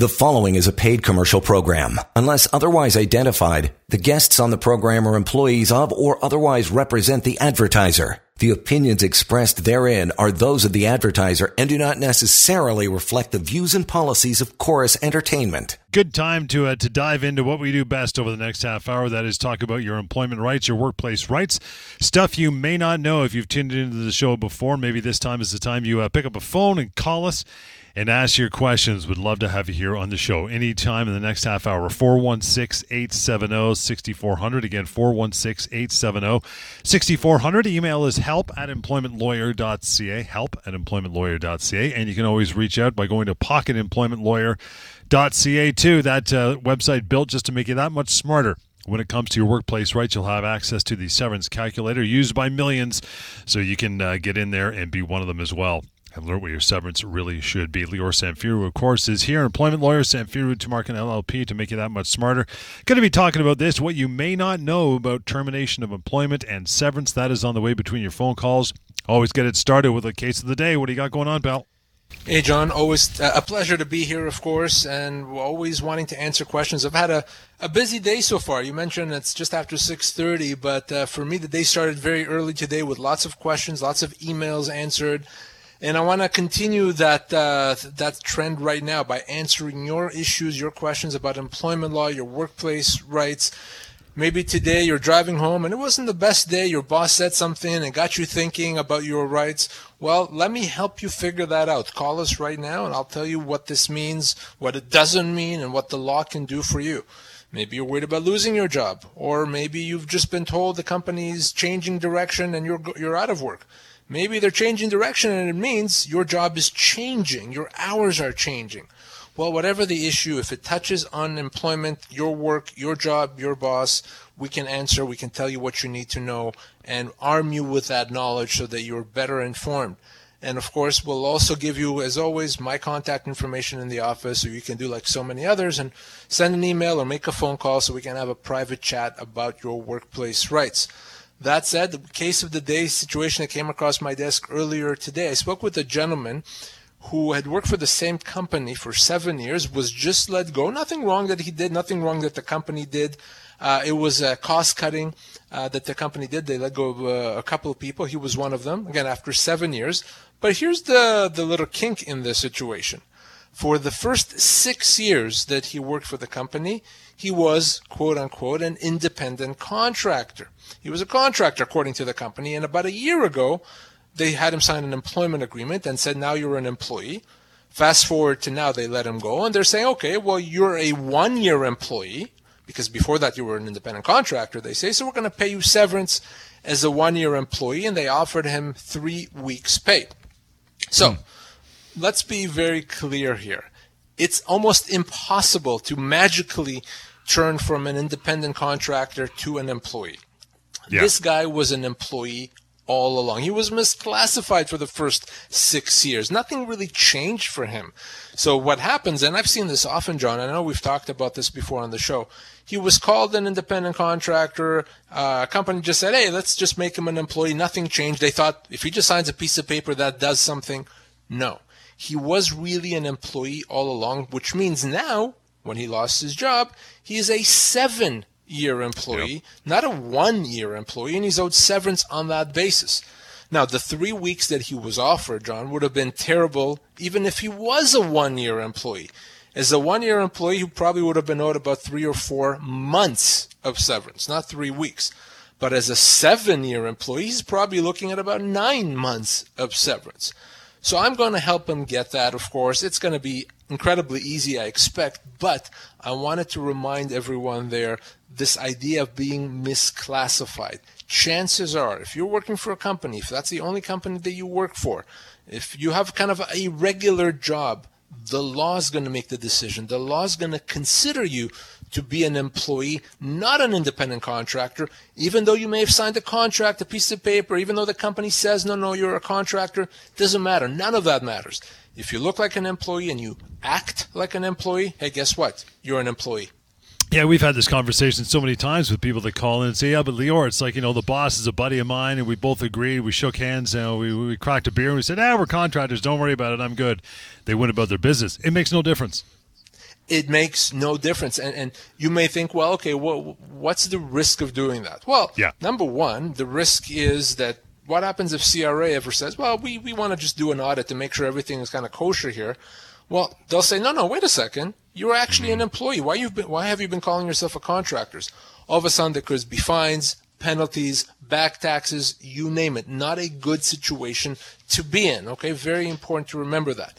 The following is a paid commercial program. Unless otherwise identified, the guests on the program are employees of or otherwise represent the advertiser. The opinions expressed therein are those of the advertiser and do not necessarily reflect the views and policies of Chorus Entertainment. Good time to uh, to dive into what we do best over the next half hour. That is talk about your employment rights, your workplace rights, stuff you may not know if you've tuned into the show before. Maybe this time is the time you uh, pick up a phone and call us and ask your questions. Would love to have you here on the show anytime in the next half hour. 416 870 6400. Again, 416 870 6400. Email is help at employmentlawyer.ca. Help at employmentlawyer.ca. And you can always reach out by going to pocketemploymentlawyer.ca too. That uh, website built just to make you that much smarter. When it comes to your workplace rights, you'll have access to the severance calculator used by millions, so you can uh, get in there and be one of them as well and learn what your severance really should be. Lior Samfiru, of course, is here. Employment lawyer Samfiru Tumarkin LLP to make you that much smarter. Going to be talking about this, what you may not know about termination of employment and severance. That is on the way between your phone calls. Always get it started with a case of the day. What do you got going on, pal? Hey, John. Always uh, a pleasure to be here, of course, and always wanting to answer questions. I've had a, a busy day so far. You mentioned it's just after 6.30, but uh, for me, the day started very early today with lots of questions, lots of emails answered, and I want to continue that uh, that trend right now by answering your issues, your questions about employment law, your workplace rights. Maybe today you're driving home and it wasn't the best day. Your boss said something and got you thinking about your rights. Well, let me help you figure that out. Call us right now and I'll tell you what this means, what it doesn't mean, and what the law can do for you. Maybe you're worried about losing your job, or maybe you've just been told the company's changing direction and you're you're out of work. Maybe they're changing direction and it means your job is changing, your hours are changing. Well, whatever the issue, if it touches unemployment, your work, your job, your boss, we can answer, we can tell you what you need to know, and arm you with that knowledge so that you're better informed. And of course, we'll also give you, as always, my contact information in the office, so you can do like so many others and send an email or make a phone call so we can have a private chat about your workplace rights. That said, the case of the day situation that came across my desk earlier today, I spoke with a gentleman who had worked for the same company for seven years, was just let go. Nothing wrong that he did, nothing wrong that the company did. Uh, it was cost cutting uh, that the company did. They let go of uh, a couple of people. He was one of them, again, after seven years. But here's the, the little kink in this situation. For the first six years that he worked for the company, he was, quote unquote, an independent contractor. He was a contractor, according to the company, and about a year ago, they had him sign an employment agreement and said, now you're an employee. Fast forward to now, they let him go, and they're saying, okay, well, you're a one year employee, because before that you were an independent contractor, they say, so we're going to pay you severance as a one year employee, and they offered him three weeks' pay. So, hmm. let's be very clear here. It's almost impossible to magically turn from an independent contractor to an employee. Yeah. This guy was an employee all along. He was misclassified for the first six years. Nothing really changed for him. So what happens, and I've seen this often, John, I know we've talked about this before on the show. He was called an independent contractor. Uh, a company just said, hey, let's just make him an employee. Nothing changed. They thought if he just signs a piece of paper that does something. No. He was really an employee all along, which means now when he lost his job, he is a seven year employee, yep. not a one year employee, and he's owed severance on that basis. Now, the three weeks that he was offered, John, would have been terrible even if he was a one year employee. As a one year employee, he probably would have been owed about three or four months of severance, not three weeks. But as a seven year employee, he's probably looking at about nine months of severance. So I'm going to help him get that, of course. It's going to be incredibly easy, I expect, but I wanted to remind everyone there this idea of being misclassified. Chances are, if you're working for a company, if that's the only company that you work for, if you have kind of a regular job, the law is going to make the decision. The law is going to consider you to be an employee, not an independent contractor, even though you may have signed a contract, a piece of paper, even though the company says, no, no, you're a contractor, doesn't matter. None of that matters. If you look like an employee and you act like an employee, hey, guess what? You're an employee. Yeah, we've had this conversation so many times with people that call in and say, "Yeah, but Lior, it's like you know, the boss is a buddy of mine, and we both agreed. We shook hands, and we we cracked a beer, and we said, "Ah, we're contractors. Don't worry about it. I'm good." They went about their business. It makes no difference. It makes no difference. And, and you may think, well, okay, well, what's the risk of doing that? Well, yeah. number one, the risk is that what happens if CRA ever says, well, we, we want to just do an audit to make sure everything is kind of kosher here? Well, they'll say, no, no, wait a second. You're actually mm-hmm. an employee. Why you've been, why have you been calling yourself a contractor? All of a sudden, there could be fines, penalties, back taxes, you name it. Not a good situation to be in. Okay, very important to remember that.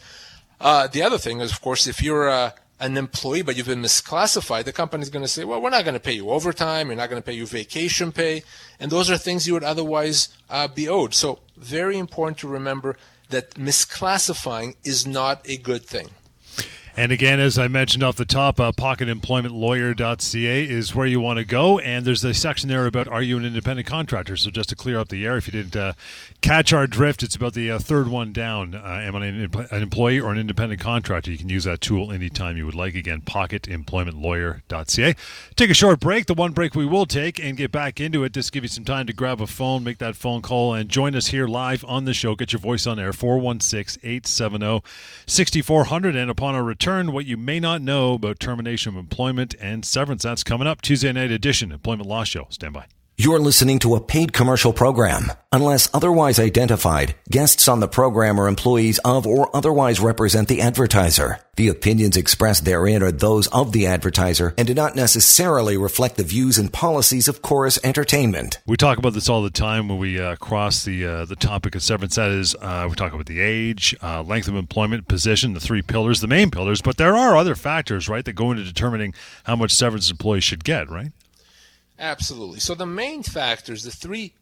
Uh, the other thing is, of course, if you're uh, an employee but you've been misclassified, the company's going to say, well, we're not going to pay you overtime, we're not going to pay you vacation pay, and those are things you would otherwise uh, be owed. So, very important to remember that misclassifying is not a good thing. And again, as I mentioned off the top, uh, pocketemploymentlawyer.ca is where you want to go. And there's a section there about are you an independent contractor? So just to clear up the air, if you didn't uh, catch our drift, it's about the uh, third one down. Uh, am I an, an, employee or an independent contractor? You can use that tool anytime you would like. Again, pocketemploymentlawyer.ca. Take a short break, the one break we will take, and get back into it. Just give you some time to grab a phone, make that phone call, and join us here live on the show. Get your voice on air, 416 870 6400. And upon our return, return what you may not know about termination of employment and severance. That's coming up Tuesday night edition, Employment Law Show. Stand by. You're listening to a paid commercial program. Unless otherwise identified, guests on the program are employees of or otherwise represent the advertiser. The opinions expressed therein are those of the advertiser and do not necessarily reflect the views and policies of Chorus Entertainment. We talk about this all the time when we uh, cross the uh, the topic of severance. That is, uh, we talk about the age, uh, length of employment, position, the three pillars, the main pillars. But there are other factors, right, that go into determining how much severance employees should get, right? Absolutely. So the main factors, the three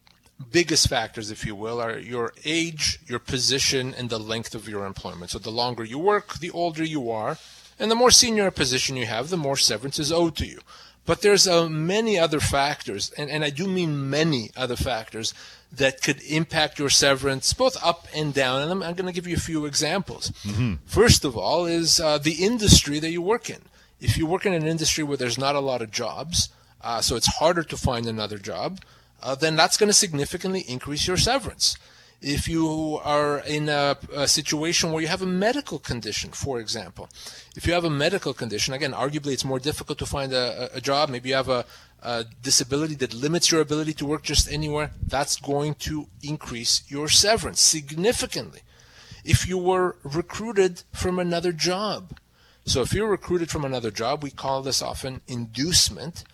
biggest factors, if you will, are your age, your position, and the length of your employment. So the longer you work, the older you are, and the more senior a position you have, the more severance is owed to you. But there's uh, many other factors, and, and I do mean many other factors that could impact your severance both up and down. And I'm, I'm going to give you a few examples. Mm-hmm. First of all, is uh, the industry that you work in. If you work in an industry where there's not a lot of jobs, uh, so it's harder to find another job, uh, then that's going to significantly increase your severance. If you are in a, a, situation where you have a medical condition, for example, if you have a medical condition, again, arguably it's more difficult to find a, a job. Maybe you have a, a disability that limits your ability to work just anywhere. That's going to increase your severance significantly. If you were recruited from another job, so if you're recruited from another job, we call this often inducement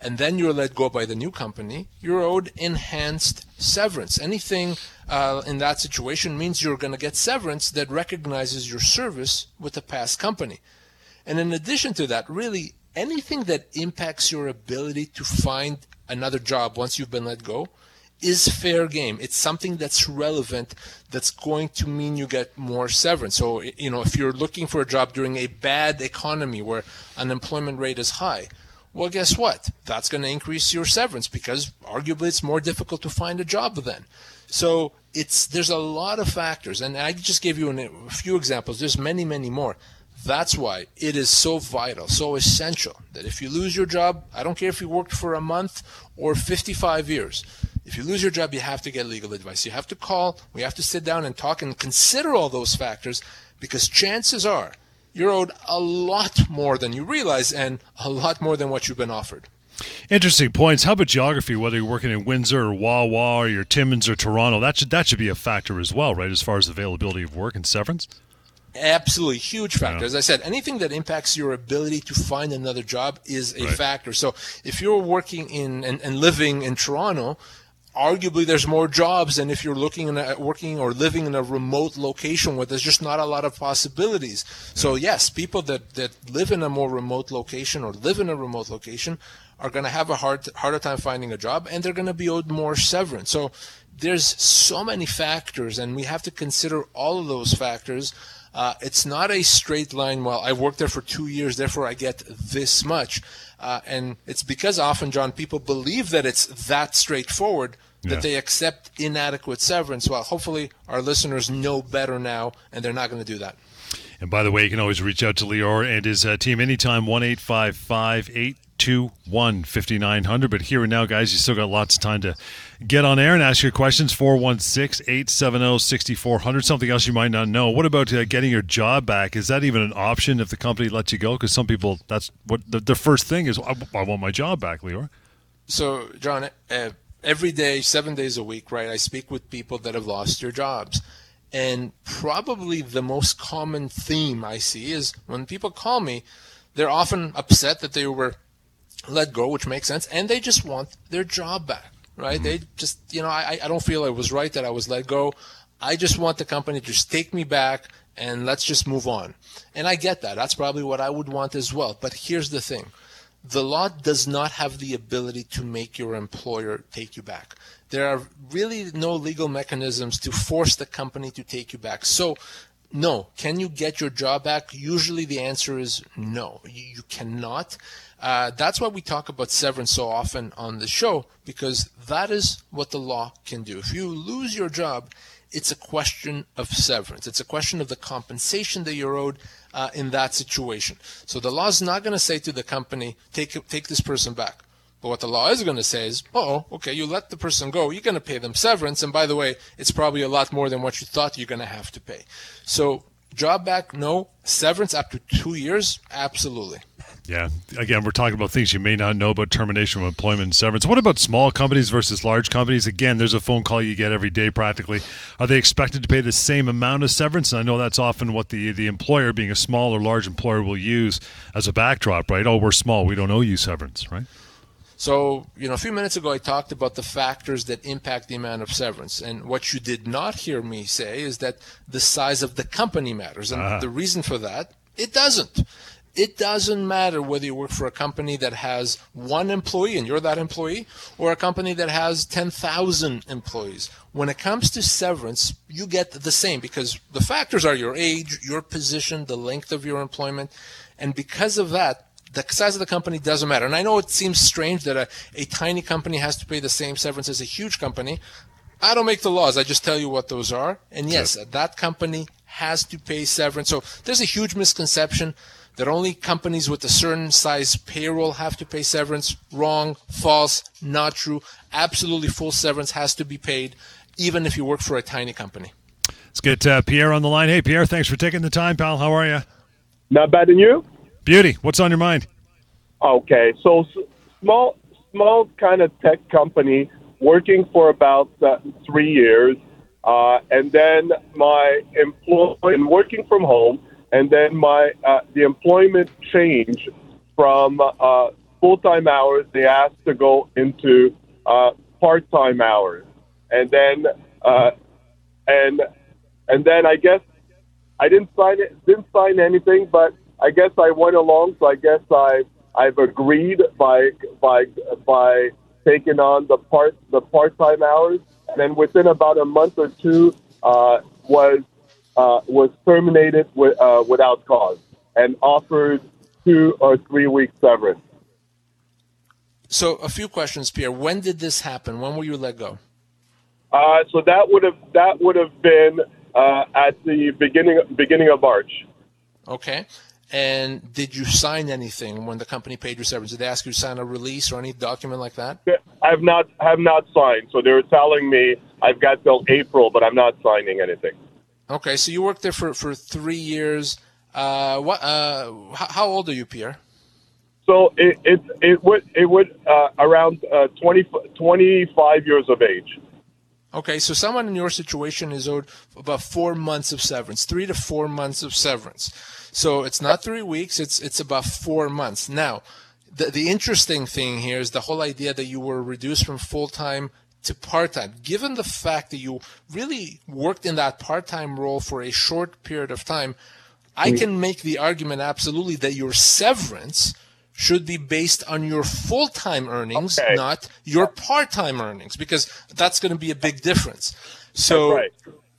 and then you're let go by the new company, you're owed enhanced severance. Anything uh, in that situation means you're going to get severance that recognizes your service with the past company. And in addition to that, really anything that impacts your ability to find another job once you've been let go is fair game. It's something that's relevant that's going to mean you get more severance. So, you know, if you're looking for a job during a bad economy where unemployment rate is high, well, guess what? That's going to increase your severance because arguably it's more difficult to find a job then. So it's there's a lot of factors, and I just gave you an, a few examples. There's many, many more. That's why it is so vital, so essential that if you lose your job, I don't care if you worked for a month or 55 years. If you lose your job, you have to get legal advice. You have to call. We have to sit down and talk and consider all those factors because chances are you're owed a lot more than you realize and a lot more than what you've been offered. Interesting points. How about geography? Whether you're working in Windsor or Wawa or you're Timmins or Toronto, that should that should be a factor as well, right? As far as availability of work and severance. Absolutely huge factor. Yeah. As I said, anything that impacts your ability to find another job is a right. factor. So if you're working in and, and living in Toronto, arguably there's more jobs than if you're looking at working or living in a remote location where there's just not a lot of possibilities. So yes, people that, that live in a more remote location or live in a remote location are going to have a hard harder time finding a job and they're going to be owed more severance. So there's so many factors and we have to consider all of those factors. Uh, it's not a straight line. Well, I worked there for two years, therefore I get this much. Uh, and it's because often, John, people believe that it's that straightforward that yeah. they accept inadequate severance. Well, hopefully our listeners know better now, and they're not going to do that. And by the way, you can always reach out to Lior and his uh, team anytime, 1 855 821 5900. But here and now, guys, you still got lots of time to get on air and ask your questions. 416 870 6400. Something else you might not know. What about uh, getting your job back? Is that even an option if the company lets you go? Because some people, that's what the, the, first thing is, I, I, want my job back, Lior. So, John, uh, every day, seven days a week, right, I speak with people that have lost their jobs. And probably the most common theme I see is when people call me, they're often upset that they were let go, which makes sense, and they just want their job back, right? Mm-hmm. They just, you know, I, I don't feel it was right that I was let go. I just want the company to just take me back and let's just move on. And I get that. That's probably what I would want as well. But here's the thing the law does not have the ability to make your employer take you back. There are really no legal mechanisms to force the company to take you back. So no. Can you get your job back? Usually the answer is no. You, cannot. Uh, that's why we talk about severance so often on the show because that is what the law can do. If you lose your job, it's a question of severance. It's a question of the compensation that you're owed uh, in that situation. So the law is not going to say to the company, take take this person back. But what the law is going to say is, oh, okay, you let the person go, you're going to pay them severance. And by the way, it's probably a lot more than what you thought you're going to have to pay. So, job back, no. Severance after two years, absolutely. Yeah. Again, we're talking about things you may not know about termination of employment and severance. What about small companies versus large companies? Again, there's a phone call you get every day practically. Are they expected to pay the same amount of severance? And I know that's often what the, the employer, being a small or large employer, will use as a backdrop, right? Oh, we're small. We don't owe you severance, right? So, you know, a few minutes ago I talked about the factors that impact the amount of severance. And what you did not hear me say is that the size of the company matters. And uh-huh. the reason for that, it doesn't. It doesn't matter whether you work for a company that has one employee and you're that employee, or a company that has 10,000 employees. When it comes to severance, you get the same because the factors are your age, your position, the length of your employment. And because of that, the size of the company doesn't matter. And I know it seems strange that a, a tiny company has to pay the same severance as a huge company. I don't make the laws. I just tell you what those are. And yes, sure. that company has to pay severance. So there's a huge misconception that only companies with a certain size payroll have to pay severance. Wrong, false, not true. Absolutely full severance has to be paid, even if you work for a tiny company. Let's get uh, Pierre on the line. Hey, Pierre, thanks for taking the time, pal. How are you? Not bad, and you? Beauty. What's on your mind? Okay, so small, small kind of tech company working for about uh, three years, uh, and then my employment working from home, and then my uh, the employment changed from uh, full time hours. They asked to go into uh, part time hours, and then uh, and and then I guess I didn't sign it, didn't sign anything, but I guess I went along, so I guess I I've agreed by by by taking on the part the part time hours, and then within about a month or two, uh, was uh, was terminated with, uh, without cause and offered two or three weeks severance. So, a few questions, Pierre. When did this happen? When were you let go? Uh, so that would have that would have been uh, at the beginning beginning of March. Okay. And did you sign anything when the company paid your severance? Did they ask you to sign a release or any document like that? I've not have not signed. So they were telling me I've got till April, but I'm not signing anything. Okay, so you worked there for, for three years. Uh, what? Uh, how, old are you, Pierre? So it it, it would it would uh, around uh, 20, 25 years of age. Okay, so someone in your situation is owed about four months of severance, three to four months of severance. So it's not three weeks; it's it's about four months. Now, the the interesting thing here is the whole idea that you were reduced from full time to part time. Given the fact that you really worked in that part time role for a short period of time, I mm. can make the argument absolutely that your severance should be based on your full time earnings, okay. not your part time earnings, because that's going to be a big difference. So, right.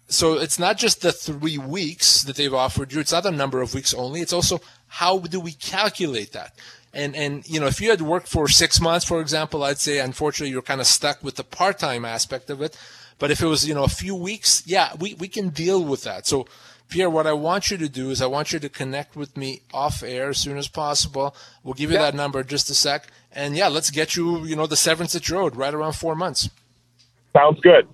so it's not just the three weeks that they've offered you. It's not a number of weeks only. It's also how do we calculate that? And and you know, if you had worked for six months, for example, I'd say unfortunately you're kind of stuck with the part time aspect of it. But if it was you know a few weeks, yeah, we we can deal with that. So Pierre, what I want you to do is I want you to connect with me off air as soon as possible. We'll give you that number in just a sec. And yeah, let's get you, you know, the severance that you owed right around four months. Sounds good.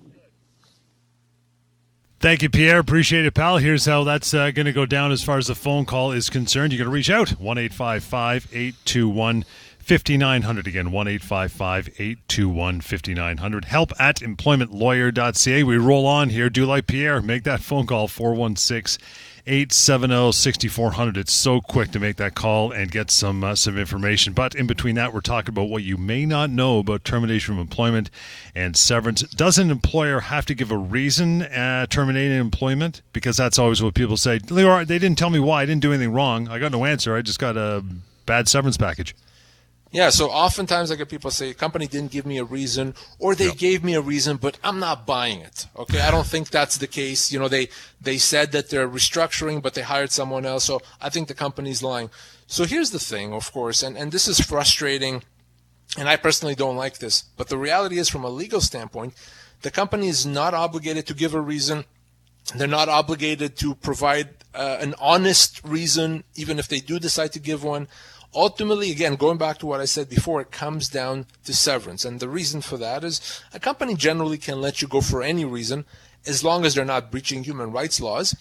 Thank you, Pierre. Appreciate it, pal. Here's how that's uh, going to go down as far as the phone call is concerned. You're going to reach out 1 821 5900. Again, 1 821 5900. Help at employmentlawyer.ca. We roll on here. Do like Pierre. Make that phone call 416 870 6400. It's so quick to make that call and get some uh, some information. But in between that, we're talking about what you may not know about termination of employment and severance. Does an employer have to give a reason uh, terminating employment? Because that's always what people say. They didn't tell me why. I didn't do anything wrong. I got no answer. I just got a bad severance package. Yeah, so oftentimes I get people say, company didn't give me a reason, or they yep. gave me a reason, but I'm not buying it. Okay, I don't think that's the case. You know, they they said that they're restructuring, but they hired someone else. So I think the company's lying. So here's the thing, of course, and, and this is frustrating, and I personally don't like this, but the reality is, from a legal standpoint, the company is not obligated to give a reason. They're not obligated to provide uh, an honest reason, even if they do decide to give one ultimately, again, going back to what I said before, it comes down to severance. And the reason for that is a company generally can let you go for any reason as long as they're not breaching human rights laws.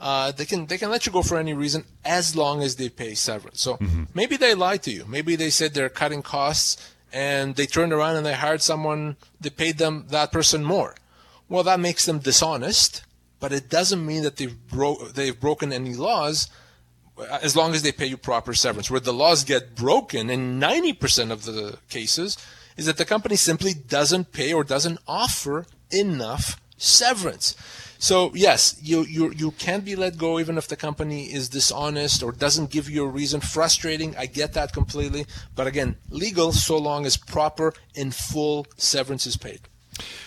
Uh, they can they can let you go for any reason as long as they pay severance. So mm-hmm. maybe they lied to you. Maybe they said they're cutting costs and they turned around and they hired someone. They paid them that person more. Well, that makes them dishonest, but it doesn't mean that they've bro- they've broken any laws uh, as long as they pay you proper severance. Where the laws get broken in 90% of the cases is that the company simply doesn't pay or doesn't offer enough severance. So yes, you you you can be let go even if the company is dishonest or doesn't give you a reason. Frustrating, I get that completely. But again, legal so long as proper and full severance is paid.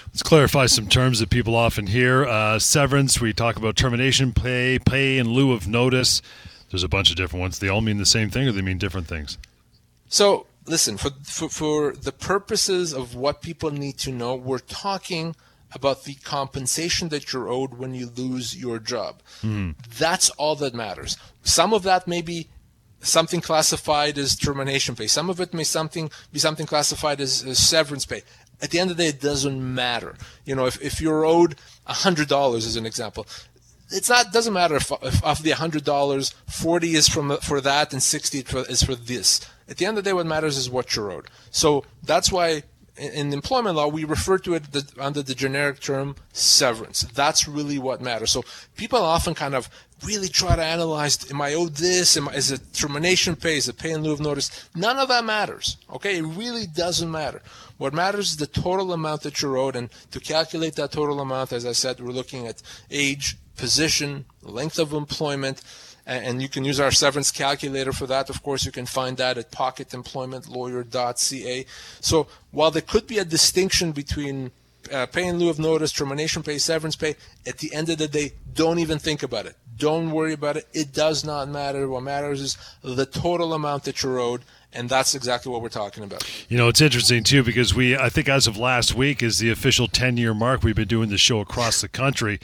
Let's clarify some terms that people often hear. Uh, severance, we talk about termination pay, pay in lieu of notice. There's a bunch of different ones. They all mean the same thing, or they mean different things. So listen, for for, for the purposes of what people need to know, we're talking about the compensation that you're owed when you lose your job. Mm. That's all that matters. Some of that may be something classified as termination pay. Some of it may something be something classified as, as severance pay. At the end of the day, it doesn't matter. You know, if, if you're owed hundred dollars as an example, it's not doesn't matter if, if of the hundred dollars, forty is from for that and sixty is for this. At the end of the day, what matters is what you're owed. So that's why in employment law we refer to it under the generic term severance. That's really what matters. So people often kind of really try to analyze: Am I owed this? Am is it termination pay? Is it pay in lieu of notice? None of that matters. Okay, it really doesn't matter. What matters is the total amount that you're owed, and to calculate that total amount, as I said, we're looking at age, position, length of employment, and you can use our severance calculator for that. Of course, you can find that at pocketemploymentlawyer.ca. So while there could be a distinction between uh, pay in lieu of notice, termination pay, severance pay, at the end of the day, don't even think about it. Don't worry about it. It does not matter. What matters is the total amount that you're owed and that's exactly what we're talking about. You know, it's interesting too because we, I think, as of last week, is the official 10 year mark. We've been doing the show across the country,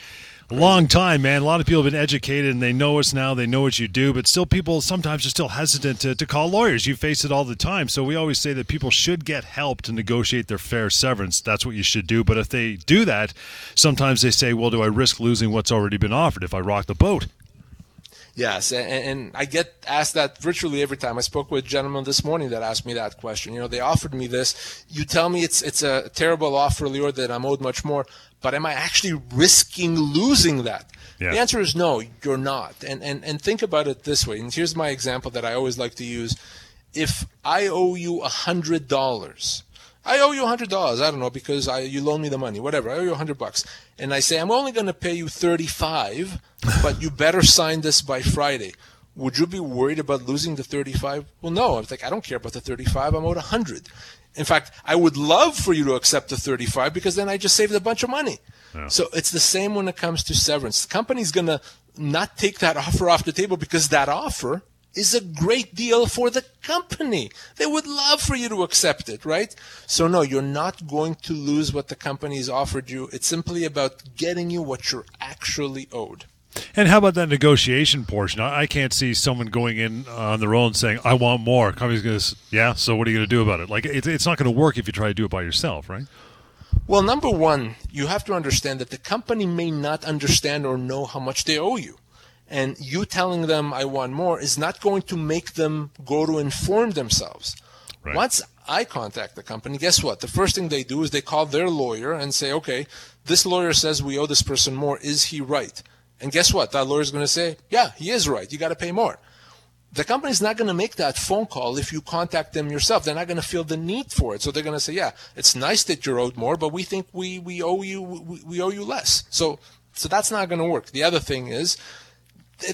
A long time, man. A lot of people have been educated and they know us now. They know what you do, but still, people sometimes are still hesitant to, to call lawyers. You face it all the time. So we always say that people should get help to negotiate their fair severance. That's what you should do. But if they do that, sometimes they say, well, do I risk losing what's already been offered if I rock the boat? Yes, and, and, I get asked that virtually every time. I spoke with a gentleman this morning that asked me that question. You know, they offered me this. You tell me it's it's a terrible offer, Lior, that I'm owed much more but am I actually risking losing that? Yeah. The answer is no, you're not. And, and, and think about it this way. And here's my example that I always like to use. If I owe you a hundred dollars, I owe you a hundred dollars. I don't know because I, you loan me the money, whatever. I owe you a hundred bucks, and I say I'm only going to pay you thirty-five, but you better sign this by Friday. Would you be worried about losing the thirty-five? Well, no. I was like, I don't care about the thirty-five. I'm owed a hundred. In fact, I would love for you to accept the 35 because then I just saved a bunch of money. Yeah. So it's the same when it comes to severance. The company's going to not take that offer off the table because that offer is a great deal for the company. They would love for you to accept it, right? So no, you're not going to lose what the company has offered you. It's simply about getting you what you're actually owed. And how about that negotiation portion? I can't see someone going in on their own saying, "I want more." Company's going to, say, yeah. So what are you going to do about it? Like, it's, it's not going to work if you try to do it by yourself, right? Well, number one, you have to understand that the company may not understand or know how much they owe you. And you telling them, I want more, is not going to make them go to inform themselves. Right. Once I contact the company, guess what? The first thing they do is they call their lawyer and say, okay, this lawyer says we owe this person more. Is he right? And guess what? That lawyer is going to say, yeah, he is right. You got to pay more. The company is not going to make that phone call if you contact them yourself. They're not going to feel the need for it. So they're going to say, yeah, it's nice that you're owed more, but we think we, we owe you, we, we owe you less. So, so that's not going to work. The other thing is,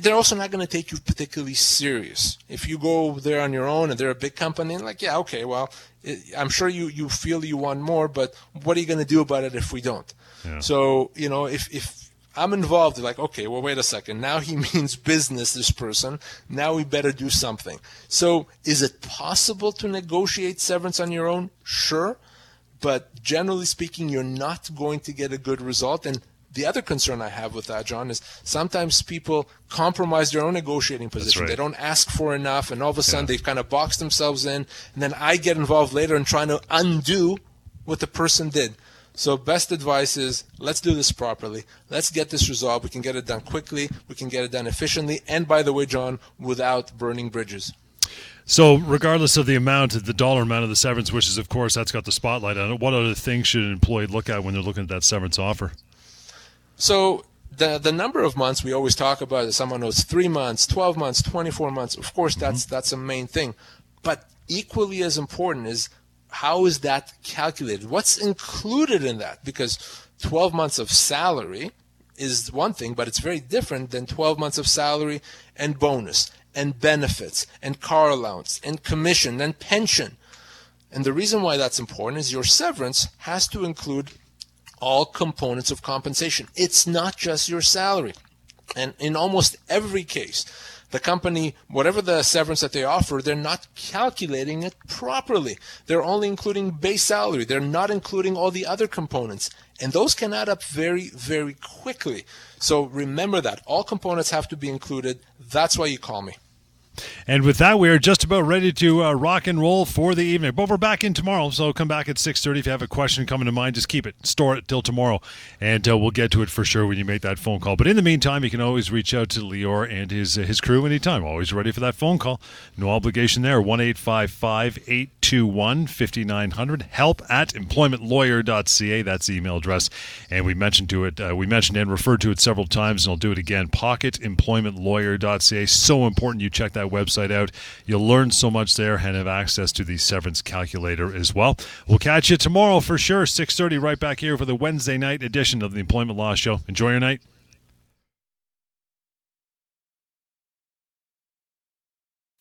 they're also not going to take you particularly serious. If you go there on your own and they're a big company, and like, yeah, okay, well, I'm sure you, you feel you want more, but what are you going to do about it if we don't? Yeah. So, you know, if, if I'm involved, like, okay, well, wait a second. Now he means business, this person. Now we better do something. So, is it possible to negotiate severance on your own? Sure. But generally speaking, you're not going to get a good result. And the other concern I have with that, John, is sometimes people compromise their own negotiating position. Right. They don't ask for enough, and all of a sudden yeah. they've kind of boxed themselves in, and then I get involved later in trying to undo what the person did. So best advice is let's do this properly. Let's get this resolved. We can get it done quickly. We can get it done efficiently. And by the way, John, without burning bridges. So, regardless of the amount, the dollar amount of the severance, which is, of course, that's got the spotlight on it, what other things should an employee look at when they're looking at that severance offer? So, the the number of months we always talk about is someone knows three months, twelve months, twenty four months. Of course, that's mm-hmm. that's a main thing, but equally as important is how is that calculated? What's included in that? Because 12 months of salary is one thing, but it's very different than 12 months of salary and bonus and benefits and car allowance and commission and pension. And the reason why that's important is your severance has to include all components of compensation. It's not just your salary. And in almost every case, the company, whatever the severance that they offer, they're not calculating it properly. They're only including base salary. They're not including all the other components. And those can add up very, very quickly. So remember that. All components have to be included. That's why you call me. And with that, we are just about ready to uh, rock and roll for the evening. But we're back in tomorrow, so come back at 6.30. If you have a question coming to mind, just keep it. Store it till tomorrow, and uh, we'll get to it for sure when you make that phone call. But in the meantime, you can always reach out to Lior and his, uh, his crew anytime. Always ready for that phone call. No obligation there. 1-855-821-5900. Help at employmentlawyer.ca. That's the email address. And we mentioned to it, uh, we mentioned and referred to it several times, and I'll do it again. Pocketemploymentlawyer.ca. So important you check that that website out. You'll learn so much there and have access to the severance calculator as well. We'll catch you tomorrow for sure, 6.30 right back here for the Wednesday night edition of the Employment Law Show. Enjoy your night.